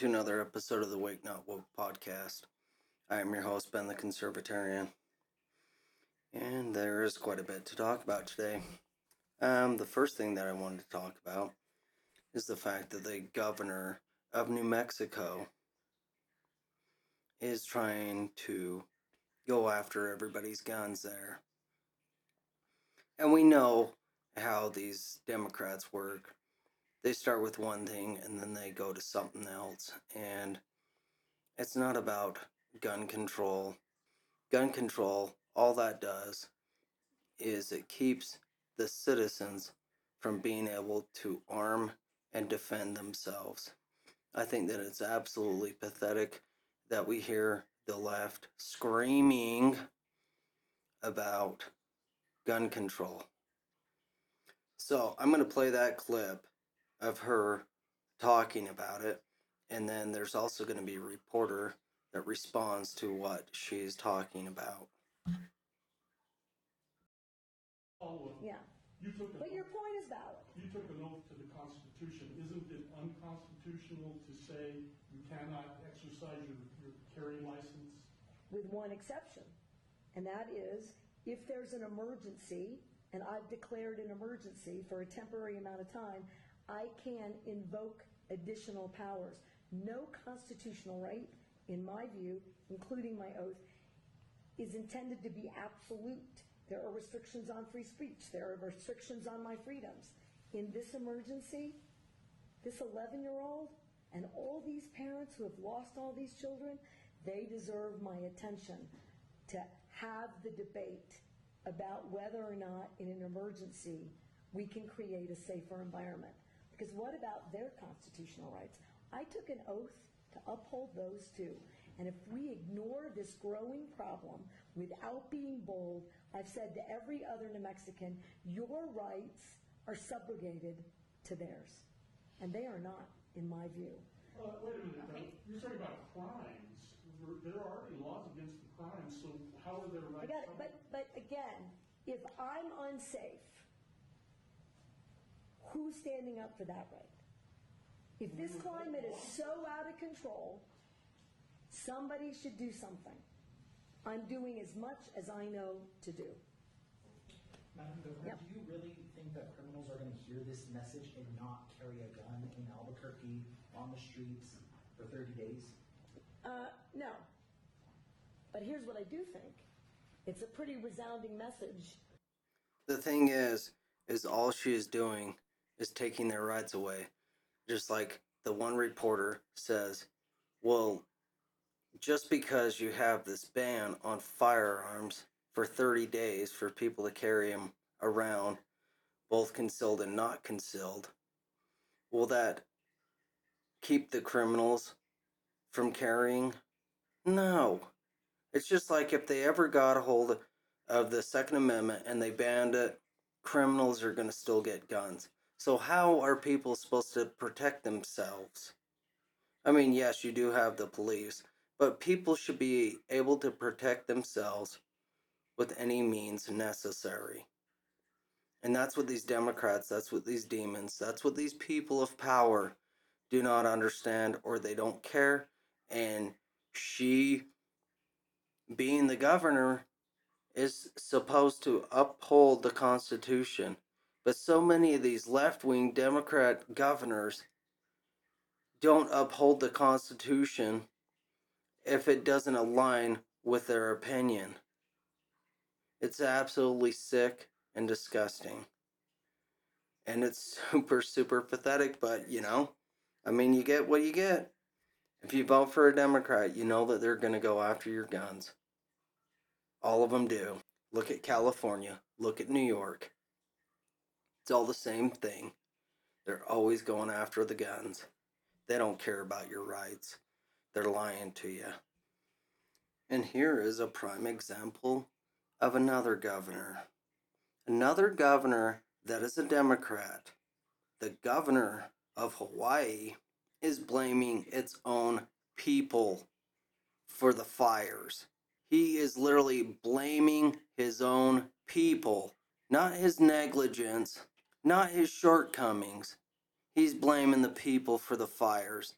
to another episode of the Awake Not Woke podcast. I am your host, Ben the Conservatarian, and there is quite a bit to talk about today. Um, the first thing that I wanted to talk about is the fact that the governor of New Mexico is trying to go after everybody's guns there. And we know how these Democrats work. They start with one thing and then they go to something else. And it's not about gun control. Gun control, all that does is it keeps the citizens from being able to arm and defend themselves. I think that it's absolutely pathetic that we hear the left screaming about gun control. So I'm going to play that clip of her talking about it. And then there's also going to be a reporter that responds to what she's talking about. Yeah, You took, but your point is valid. you took an oath to the Constitution. Isn't it unconstitutional to say you cannot exercise your, your carry license? with one exception, and that is if there's an emergency, and I've declared an emergency for a temporary amount of time, I can invoke additional powers. No constitutional right, in my view, including my oath, is intended to be absolute. There are restrictions on free speech. There are restrictions on my freedoms. In this emergency, this 11 year old and all these parents who have lost all these children, they deserve my attention to have the debate about whether or not in an emergency we can create a safer environment. Because what about their constitutional rights? I took an oath to uphold those too. And if we ignore this growing problem without being bold, I've said to every other New Mexican, your rights are subrogated to theirs. And they are not, in my view. Uh, wait a minute, now. you're talking about crimes. There- are already laws against the crimes, so how are their I rights? got it, but, but again, if I'm unsafe, who's standing up for that right? If this climate is so out of control, somebody should do something. I'm doing as much as I know to do. Madam Governor, Yep. do you really think that criminals are going to hear this message and not carry a gun in Albuquerque on the streets for 30 days? Uh, no. But here's what I do think. It's a pretty resounding message. The thing is, is all she is doing is taking their rights away. Just like the one reporter says, well, just because you have this ban on firearms for 30 days for people to carry them around, both concealed and not concealed, will that keep the criminals from carrying? No. It's just like if they ever got a hold of the Second Amendment and they banned it, criminals are going to still get guns. So, how are people supposed to protect themselves? I mean, yes, you do have the police, but people should be able to protect themselves with any means necessary. And that's what these Democrats, that's what these demons, that's what these people of power do not understand or they don't care. And she, being the governor, is supposed to uphold the Constitution. But so many of these left wing Democrat governors don't uphold the Constitution if it doesn't align with their opinion. It's absolutely sick and disgusting. And it's super, super pathetic, but you know, I mean, you get what you get. If you vote for a Democrat, you know that they're going to go after your guns. All of them do. Look at California. Look at New York. It's all the same thing. They're always going after the guns. They don't care about your rights. They're lying to you. And here is a prime example of another governor. Another governor that is a Democrat. The governor of Hawaii is blaming its own people for the fires. He is literally blaming his own people, not his negligence, not his shortcomings. He's blaming the people for the fires.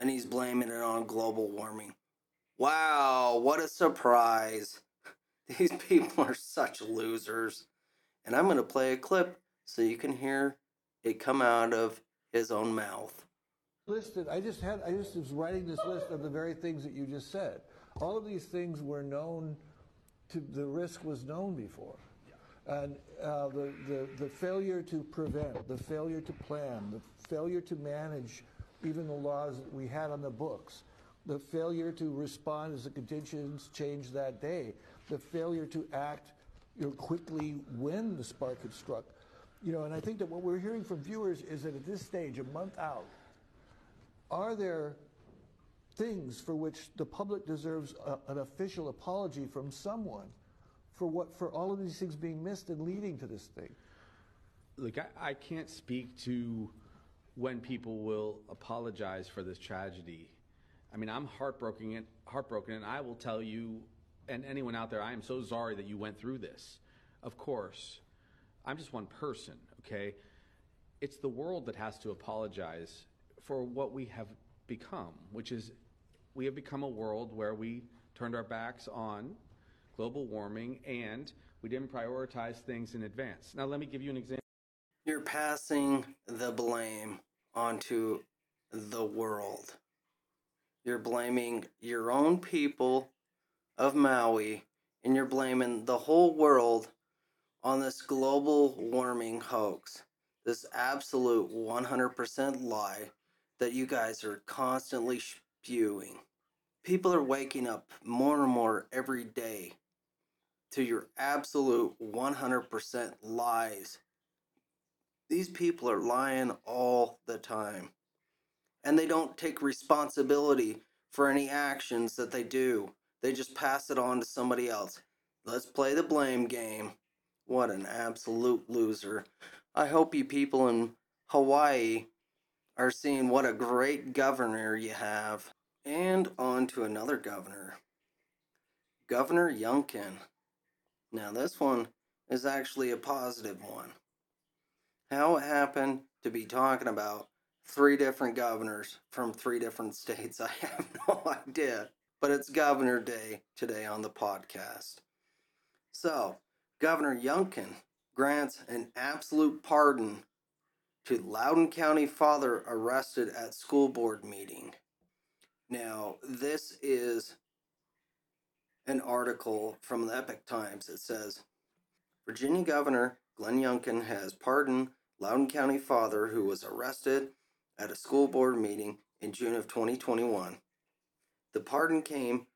and he's blaming it on global warming. Wow, what a surprise. These people are such losers. And I'm going to play a clip so you can hear it come out of his own mouth. listed, I just had, I just was writing this list of the very things that you just said. All of these things were known to, the risk was known before. And uh, the, the, the failure to prevent, the failure to plan, the failure to manage even the laws that we had on the books, the failure to respond as the conditions changed that day, the failure to act you know, quickly when the spark had struck. You know, and I think that what we're hearing from viewers is that at this stage, a month out, are there things for which the public deserves a, an official apology from someone for what for all of these things being missed and leading to this thing? Look, I, I can't speak to when people will apologize for this tragedy. I mean, I'm heartbroken, and heartbroken, and I will tell you, and anyone out there, I am so sorry that you went through this. Of course, I'm just one person, okay? It's the world that has to apologize for what we have become, which is we have become a world where we turned our backs on global warming and we didn't prioritize things in advance. Now, let me give you an example. You're passing the blame onto the world. You're blaming your own people of Maui and you're blaming the whole world on this global warming hoax. This absolute 100% lie that you guys are constantly spewing. People are waking up more and more every day to your absolute 100% lies. These people are lying all the time. And they don't take responsibility for any actions that they do. They just pass it on to somebody else. Let's play the blame game. What an absolute loser. I hope you people in Hawaii are seeing what a great governor you have. And on to another governor. Governor Youngkin. Now, this one is actually a positive one. How it happened to be talking about three different governors from three different states, I have no idea. But it's Governor Day today on the podcast. So, Governor Youngkin grants an absolute pardon to Loudoun County father arrested at school board meeting. Now, this is an article from the Epoch Times. It says Virginia Governor Glenn Youngkin has pardoned Loudoun County father who was arrested at a school board meeting in June of 2021. The pardon came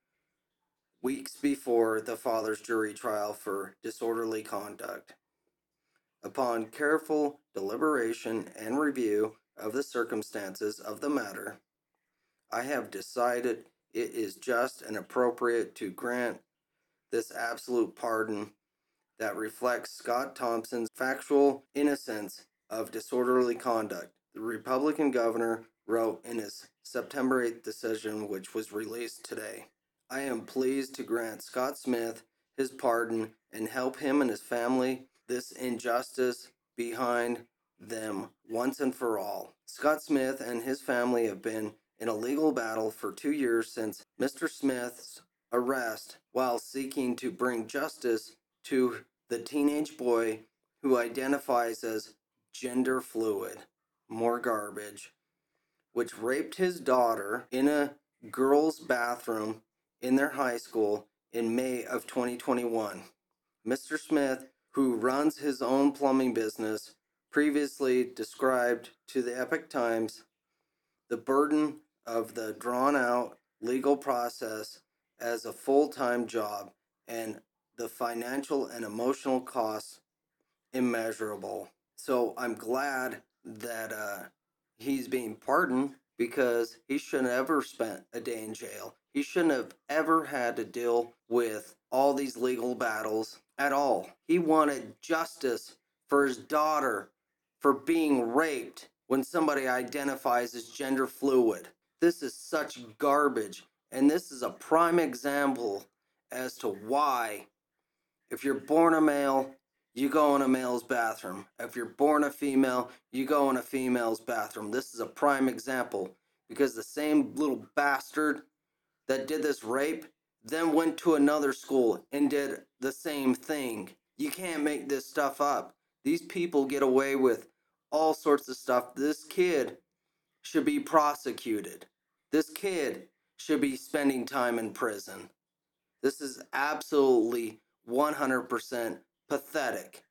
weeks before the father's jury trial for disorderly conduct. Upon careful deliberation and review of the circumstances of the matter, I have decided it is just and appropriate to grant this absolute pardon that reflects Scott Thompson's factual innocence of disorderly conduct. The Republican governor wrote in his September 8th decision, which was released today. I am pleased to grant Scott Smith his pardon and help him and his family this injustice behind them once and for all. Scott Smith and his family have been in a legal battle for two years since Mr. Smith's arrest while seeking to bring justice to the teenage boy who identifies as gender fluid. More garbage. Which raped his daughter in a girls' bathroom in their high school in May of 2021. Mr. Smith, who runs his own plumbing business, previously described to the Epoch Times the burden of the drawn out legal process as a full time job and the financial and emotional costs immeasurable. So I'm glad that uh, he's being pardoned because he shouldn't have ever spent a day in jail. He shouldn't have ever had to deal with all these legal battles at all. He wanted justice for his daughter for being raped when somebody identifies as gender fluid. This is such garbage. And this is a prime example as to why, if you're born a male, you go in a male's bathroom. If you're born a female, you go in a female's bathroom. This is a prime example because the same little bastard that did this rape then went to another school and did the same thing. You can't make this stuff up. These people get away with all sorts of stuff. This kid should be prosecuted. This kid should be spending time in prison. This is absolutely 100% pathetic.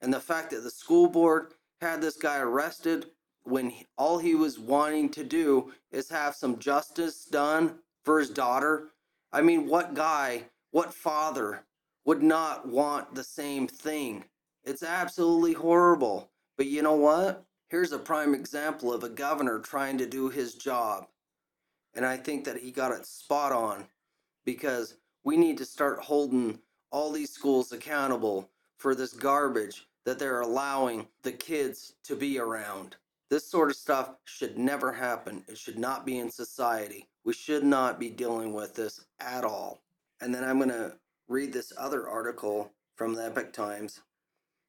And the fact that the school board had this guy arrested when he, all he was wanting to do is have some justice done for his daughter. I mean, what guy, what father would not want the same thing? It's absolutely horrible. But you know what? Here's a prime example of a governor trying to do his job. And I think that he got it spot on because we need to start holding all these schools accountable for this garbage that they're allowing the kids to be around. This sort of stuff should never happen. It should not be in society. We should not be dealing with this at all. And then I'm going to read this other article from the Epoch Times,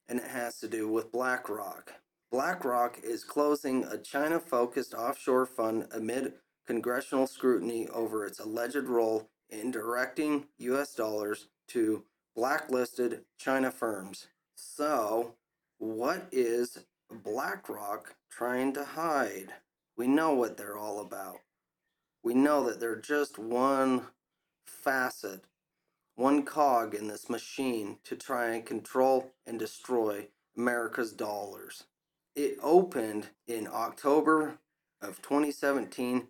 and it has to do with BlackRock. BlackRock is closing a China focused offshore fund amid congressional scrutiny over its alleged role in directing U.S. dollars to blacklisted China firms. So, what is BlackRock trying to hide? We know what they're all about. We know that they're just one facet, one cog in this machine to try and control and destroy America's dollars. It opened in October of 2017.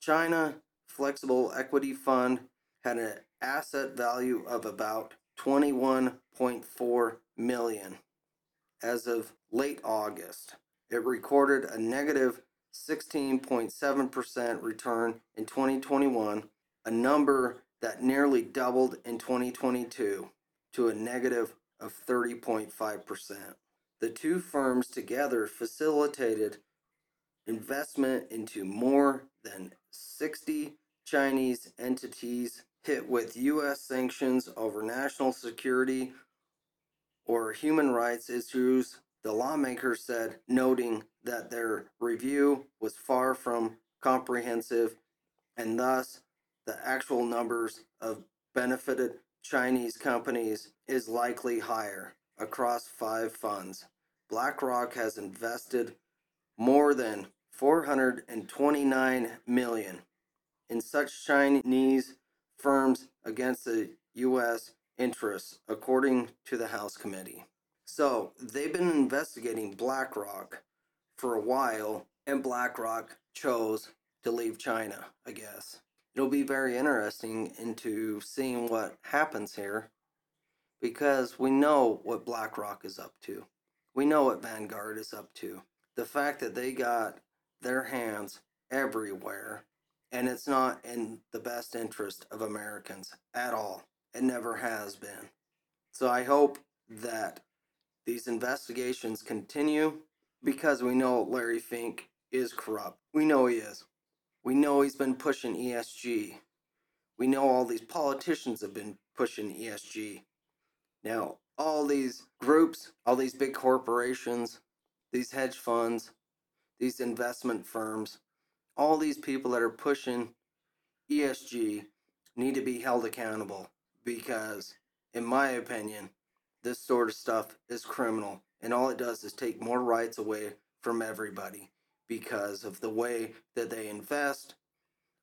China Flexible Equity Fund had an asset value of about 21.4 million as of late August. It recorded a negative 16.7% return in 2021, a number that nearly doubled in 2022 to a negative of 30.5%. The two firms together facilitated investment into more than 60 Chinese entities hit with U.S. sanctions over national security or human rights issues, the lawmakers said, noting that their review was far from comprehensive and thus the actual numbers of benefited Chinese companies is likely higher across five funds. BlackRock has invested more than 429 million in such Chinese firms against the US interests according to the House committee. So, they've been investigating BlackRock for a while and BlackRock chose to leave China, I guess. It'll be very interesting into seeing what happens here because we know what BlackRock is up to. We know what Vanguard is up to. The fact that they got their hands everywhere and it's not in the best interest of Americans at all. It never has been. So I hope that these investigations continue because we know Larry Fink is corrupt. We know he is. We know he's been pushing ESG. We know all these politicians have been pushing ESG. Now, all these groups, all these big corporations, these hedge funds, these investment firms, all these people that are pushing ESG need to be held accountable because, in my opinion, this sort of stuff is criminal and all it does is take more rights away from everybody because of the way that they invest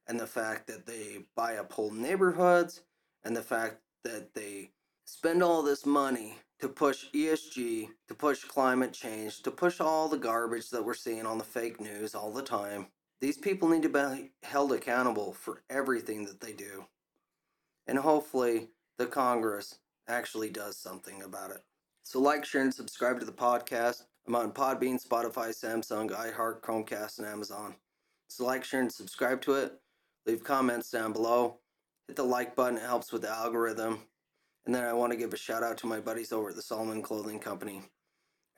and the fact that they buy up whole neighborhoods and the fact that they spend all this money to push ESG, to push climate change, to push all the garbage that we're seeing on the fake news all the time. These people need to be held accountable for everything that they do. And hopefully, the Congress actually does something about it. So, like, share, and subscribe to the podcast. I'm on Podbean, Spotify, Samsung, iHeart, Chromecast, and Amazon. So, like, share, and subscribe to it. Leave comments down below. Hit the like button, it helps with the algorithm. And then I want to give a shout out to my buddies over at the Solomon Clothing Company.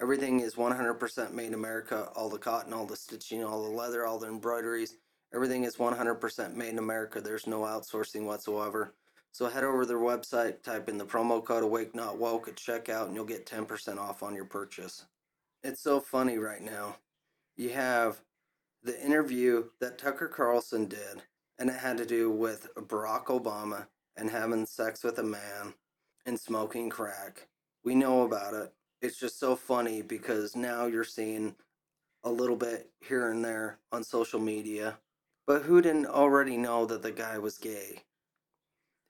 Everything is 100% made in America. All the cotton, all the stitching, all the leather, all the embroideries. Everything is 100% made in America. There's no outsourcing whatsoever. So head over to their website, type in the promo code Awake Not Woke at checkout, and you'll get 10% off on your purchase. It's so funny right now. You have the interview that Tucker Carlson did, and it had to do with Barack Obama and having sex with a man and smoking crack. We know about it. It's just so funny because now you're seeing a little bit here and there on social media. But who didn't already know that the guy was gay?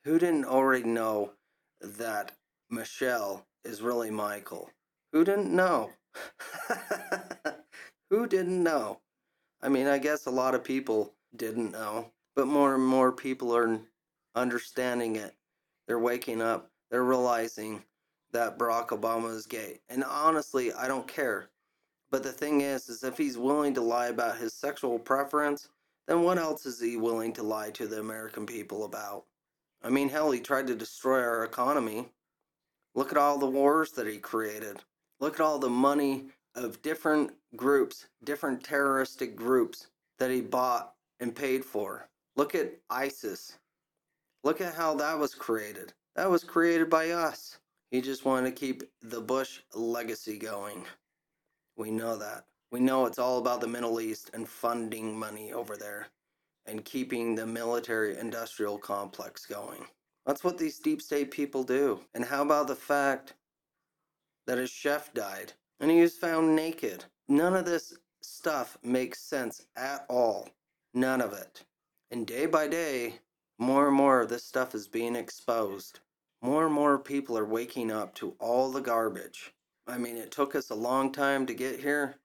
Who didn't already know that Michelle is really Michael? Who didn't know? who didn't know? I mean, I guess a lot of people didn't know, but more and more people are understanding it. They're waking up. They're realizing that Barack Obama is gay. And honestly, I don't care. But the thing is, is if he's willing to lie about his sexual preference, then what else is he willing to lie to the American people about? I mean, hell, he tried to destroy our economy. Look at all the wars that he created. Look at all the money of different groups, different terroristic groups that he bought and paid for. Look at ISIS. Look at how that was created. That was created by us. He just wanted to keep the Bush legacy going. We know that. We know it's all about the Middle East and funding money over there and keeping the military industrial complex going. That's what these deep state people do. And how about the fact that his chef died and he was found naked? None of this stuff makes sense at all. None of it. And day by day, more and more of this stuff is being exposed. More and more people are waking up to all the garbage. I mean, it took us a long time to get here,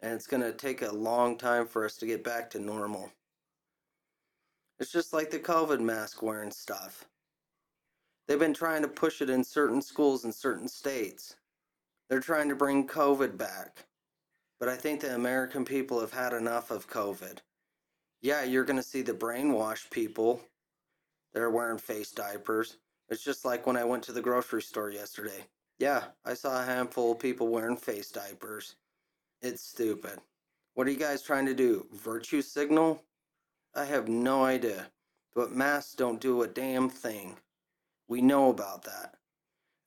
and it's going to take a long time for us to get back to normal. It's just like the COVID mask wearing stuff. They've been trying to push it in certain schools in certain states. They're trying to bring COVID back. But I think the American people have had enough of COVID. Yeah, you're going to see the brainwashed people that are wearing face diapers. It's just like when I went to the grocery store yesterday. Yeah, I saw a handful of people wearing face diapers. It's stupid. What are you guys trying to do? Virtue signal? I have no idea. But masks don't do a damn thing. We know about that.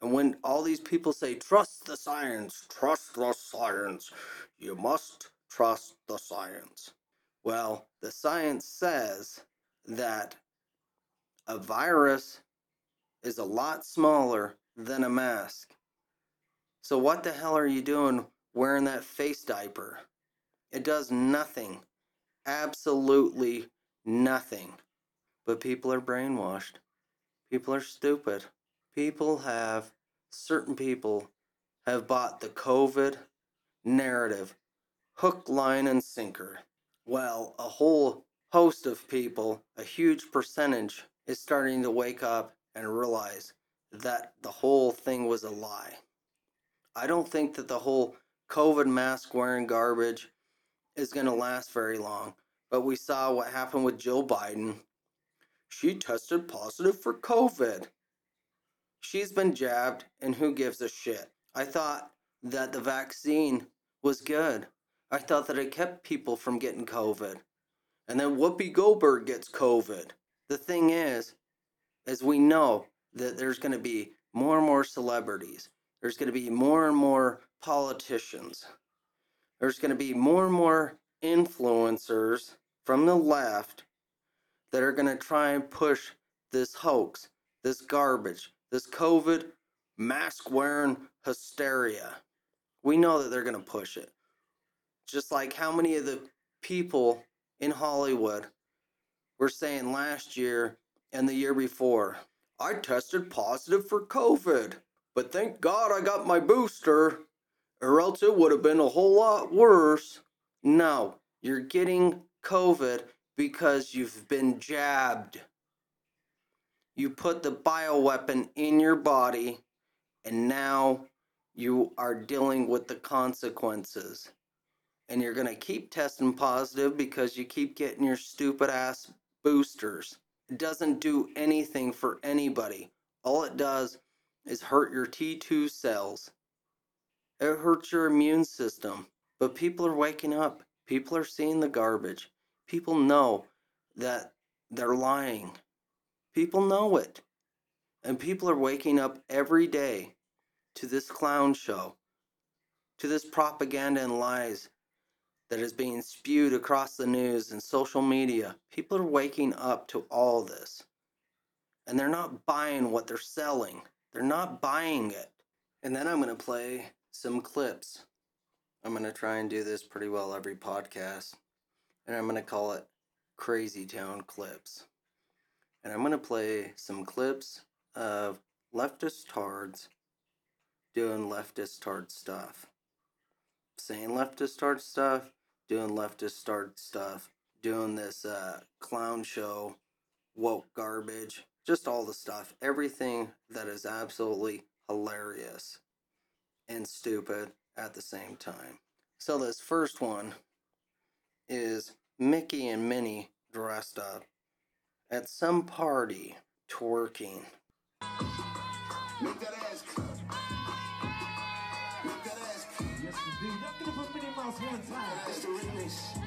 And when all these people say, trust the science, trust the science, you must trust the science. Well, the science says that a virus is a lot smaller than a mask. So, what the hell are you doing wearing that face diaper? It does nothing. Absolutely nothing. But people are brainwashed. People are stupid. People have, certain people have bought the COVID narrative hook, line, and sinker. Well, a whole host of people, a huge percentage, is starting to wake up and realize that the whole thing was a lie. I don't think that the whole COVID mask wearing garbage is going to last very long. But we saw what happened with Jill Biden. She tested positive for COVID. She's been jabbed, and who gives a shit? I thought that the vaccine was good. I thought that it kept people from getting COVID. And then Whoopi Goldberg gets COVID. The thing is, is we know that there's going to be more and more celebrities. There's going to be more and more politicians. There's going to be more and more influencers from the left that are going to try and push this hoax, this garbage, this COVID mask wearing hysteria. We know that they're going to push it. Just like how many of the people in Hollywood were saying last year and the year before, I tested positive for COVID, but thank God I got my booster, or else it would have been a whole lot worse. No, you're getting COVID because you've been jabbed. You put the bioweapon in your body, and now you are dealing with the consequences. And you're going to keep testing positive because you keep getting your stupid ass boosters. Doesn't do anything for anybody. All it does is hurt your T2 cells. It hurts your immune system. But people are waking up. People are seeing the garbage. People know that they're lying. People know it. And people are waking up every day to this clown show, to this propaganda and lies that is being spewed across the news and social media. People are waking up to all this. And they're not buying what they're selling. They're not buying it. And then I'm going to play some clips. I'm going to try and do this pretty well every podcast. And I'm going to call it Crazy Town Clips. And I'm going to play some clips of leftist tards doing leftist tard stuff. Saying leftist tard stuff, doing leftist tard stuff, doing this uh, clown show, woke garbage, just all the stuff. Everything that is absolutely hilarious and stupid at the same time. So, this first one is Mickey and Minnie dressed up at some party twerking. Make that ass. But one time. That's the remix.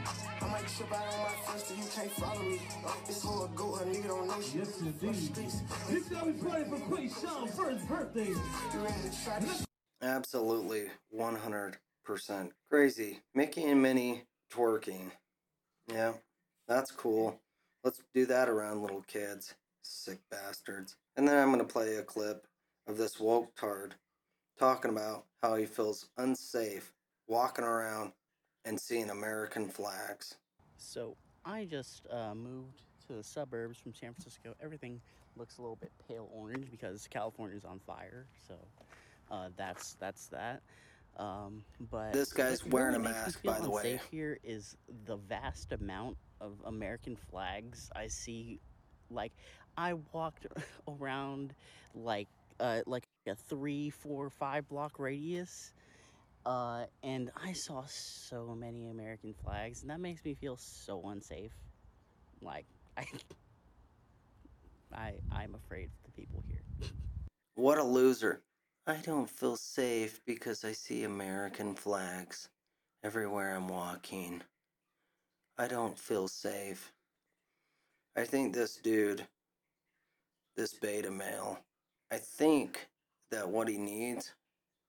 I might trip out on my first, you can't follow me. Uh, it's hard go, a nigga don't know shit. Yes, indeed. This time we party for Queen Sean Bird's birthday. You ready to try this? Absolutely 100% crazy. Mickey and Minnie twerking. Yeah, that's cool. Let's do that around little kids. Sick bastards. And then I'm going to play a clip of this woke tard talking about how he feels unsafe walking around and seeing American flags. So I just uh, moved to the suburbs from San Francisco. Everything looks a little bit pale orange because California's on fire. So uh, that's that's that. Um, but This guy's wearing a really me mask, by the way. Here is the vast amount of American flags I see. Like I walked around like uh, like a three, four, five block radius. Uh, and I saw so many American flags, and that makes me feel so unsafe. Like I, I, I'm afraid of the people here. What a loser. I don't feel safe because I see American flags everywhere I'm walking. I don't feel safe. I think this dude, this beta male, I think that what he needs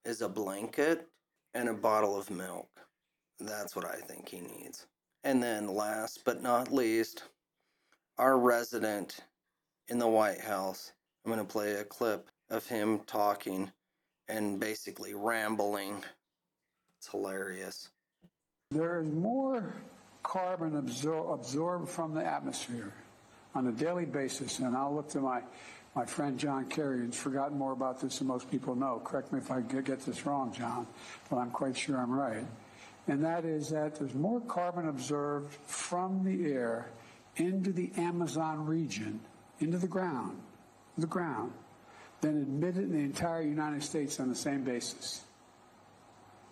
is a blanket and a bottle of milk. That's what I think he needs. And then, last but not least, our resident in the White House. I'm going to play a clip of him talking and basically rambling. It's hilarious. There is more carbon absor- absorbed from the atmosphere on a daily basis, and I'll look to my, my friend John Kerry, who's forgotten more about this than most people know. Correct me if I get get this wrong, John, but I'm quite sure I'm right. And that is that there's more carbon observed from the air into the Amazon region, into the ground, the ground, than admitted in the entire United States on the same basis.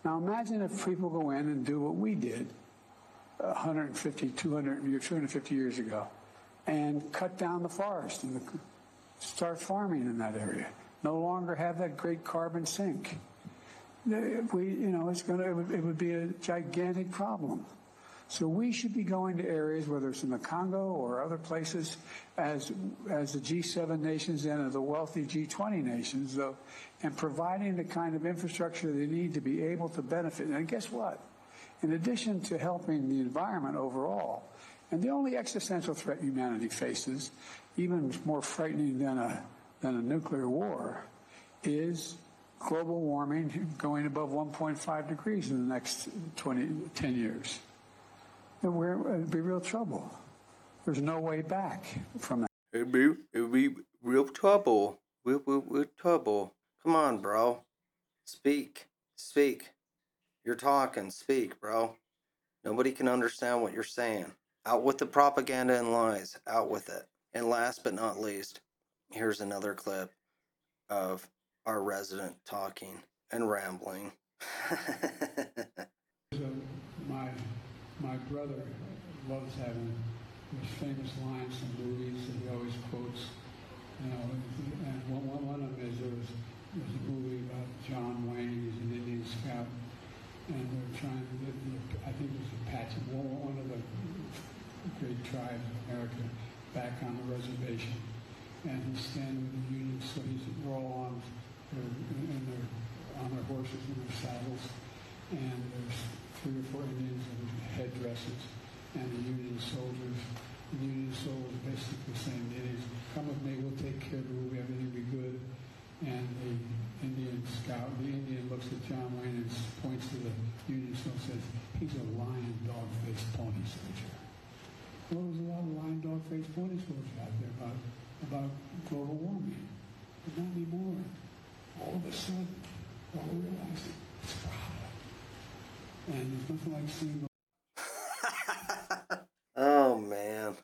Now imagine if people go in and do what we did 150, 200, 250 years ago and cut down the forest and the, start farming in that area. No longer have that great carbon sink. We, you know, it's going to, it would, be a gigantic problem. So we should be going to areas, whether it's in the Congo or other places, as as the G7 nations and the wealthy G20 nations, though, and providing the kind of infrastructure they need to be able to benefit. And guess what? In addition to helping the environment overall, and the only existential threat humanity faces, even more frightening than a than a nuclear war, is global warming going above 1.5 degrees in the next 20, 10 years then we're in be real trouble. There's no way back from that. It'd be, it'd be real trouble. Real, real, real trouble. Come on, bro. Speak. Speak. You're talking. Speak, bro. Nobody can understand what you're saying. Out with the propaganda and lies. Out with it. And last but not least, here's another clip of our resident talking and rambling. So my my brother loves having those famous lines from movies that he always quotes. You know, and one, one, one of them is there was, there was a movie about John Wayne. He's an Indian scout, and they're trying to I think it was Apache, one of the great tribes of America, back on the reservation. And he's standing with the Union, so he's they're all on their, in their, on their horses and their saddles, and there's three or four Indians in headdresses, and the Union soldiers. The Union soldiers basically saying, Indians, come with me, we'll take care of you, everything will be good. And the Indian scout, the Indian looks at John Wayne and points to the Union soldier and says, he's a lion dog-faced pony soldier. Well, was a lot of lion dog-faced pony soldiers out there about, about global warming. But not anymore. All of a sudden, we're all realizing it's a problem. And there's nothing like seeing the oh man.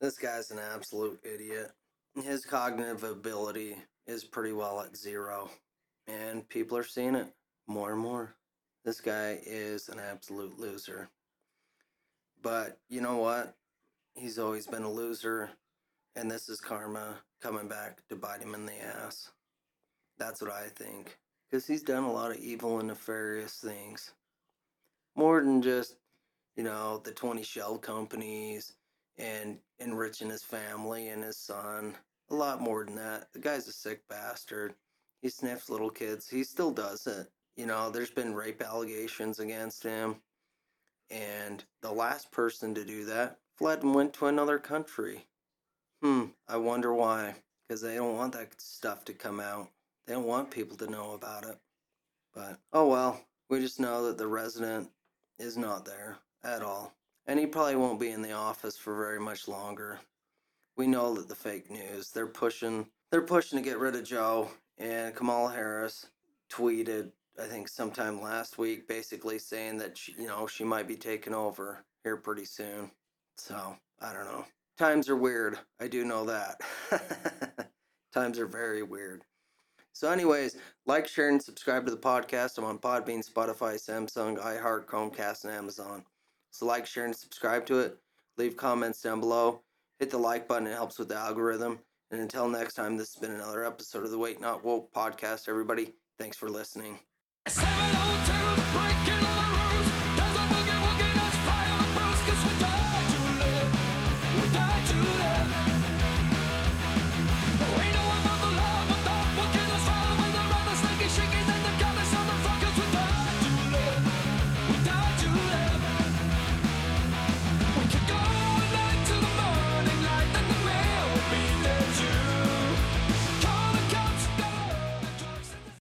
This guy's an absolute idiot. His cognitive ability is pretty well at zero. And people are seeing it more and more. This guy is an absolute loser. But you know what? He's always been a loser. And this is karma coming back to bite him in the ass. That's what I think. Because he's done a lot of evil and nefarious things. More than just you know, the 20 shell companies and enriching his family and his son. A lot more than that. The guy's a sick bastard. He sniffs little kids. He still does it. You know, there's been rape allegations against him. And the last person to do that fled and went to another country. Hmm, I wonder why. Because they don't want that stuff to come out. They don't want people to know about it. But, oh well, we just know that the resident is not there at all. And he probably won't be in the office for very much longer. We know that the fake news, they're pushing they're pushing to get rid of Joe and Kamala Harris tweeted I think sometime last week basically saying that she, you know, she might be taking over here pretty soon. So, I don't know. Times are weird. I do know that. Times are very weird. So, anyways, like, share, and subscribe to the podcast. I'm on Podbean, Spotify, Samsung, iHeart, Chromecast, and Amazon. So like, share, and subscribe to it. Leave comments down below. Hit the like button, it helps with the algorithm. And until next time, this has been another episode of the Awake Not Woke podcast, everybody. Thanks for listening. 702 breaking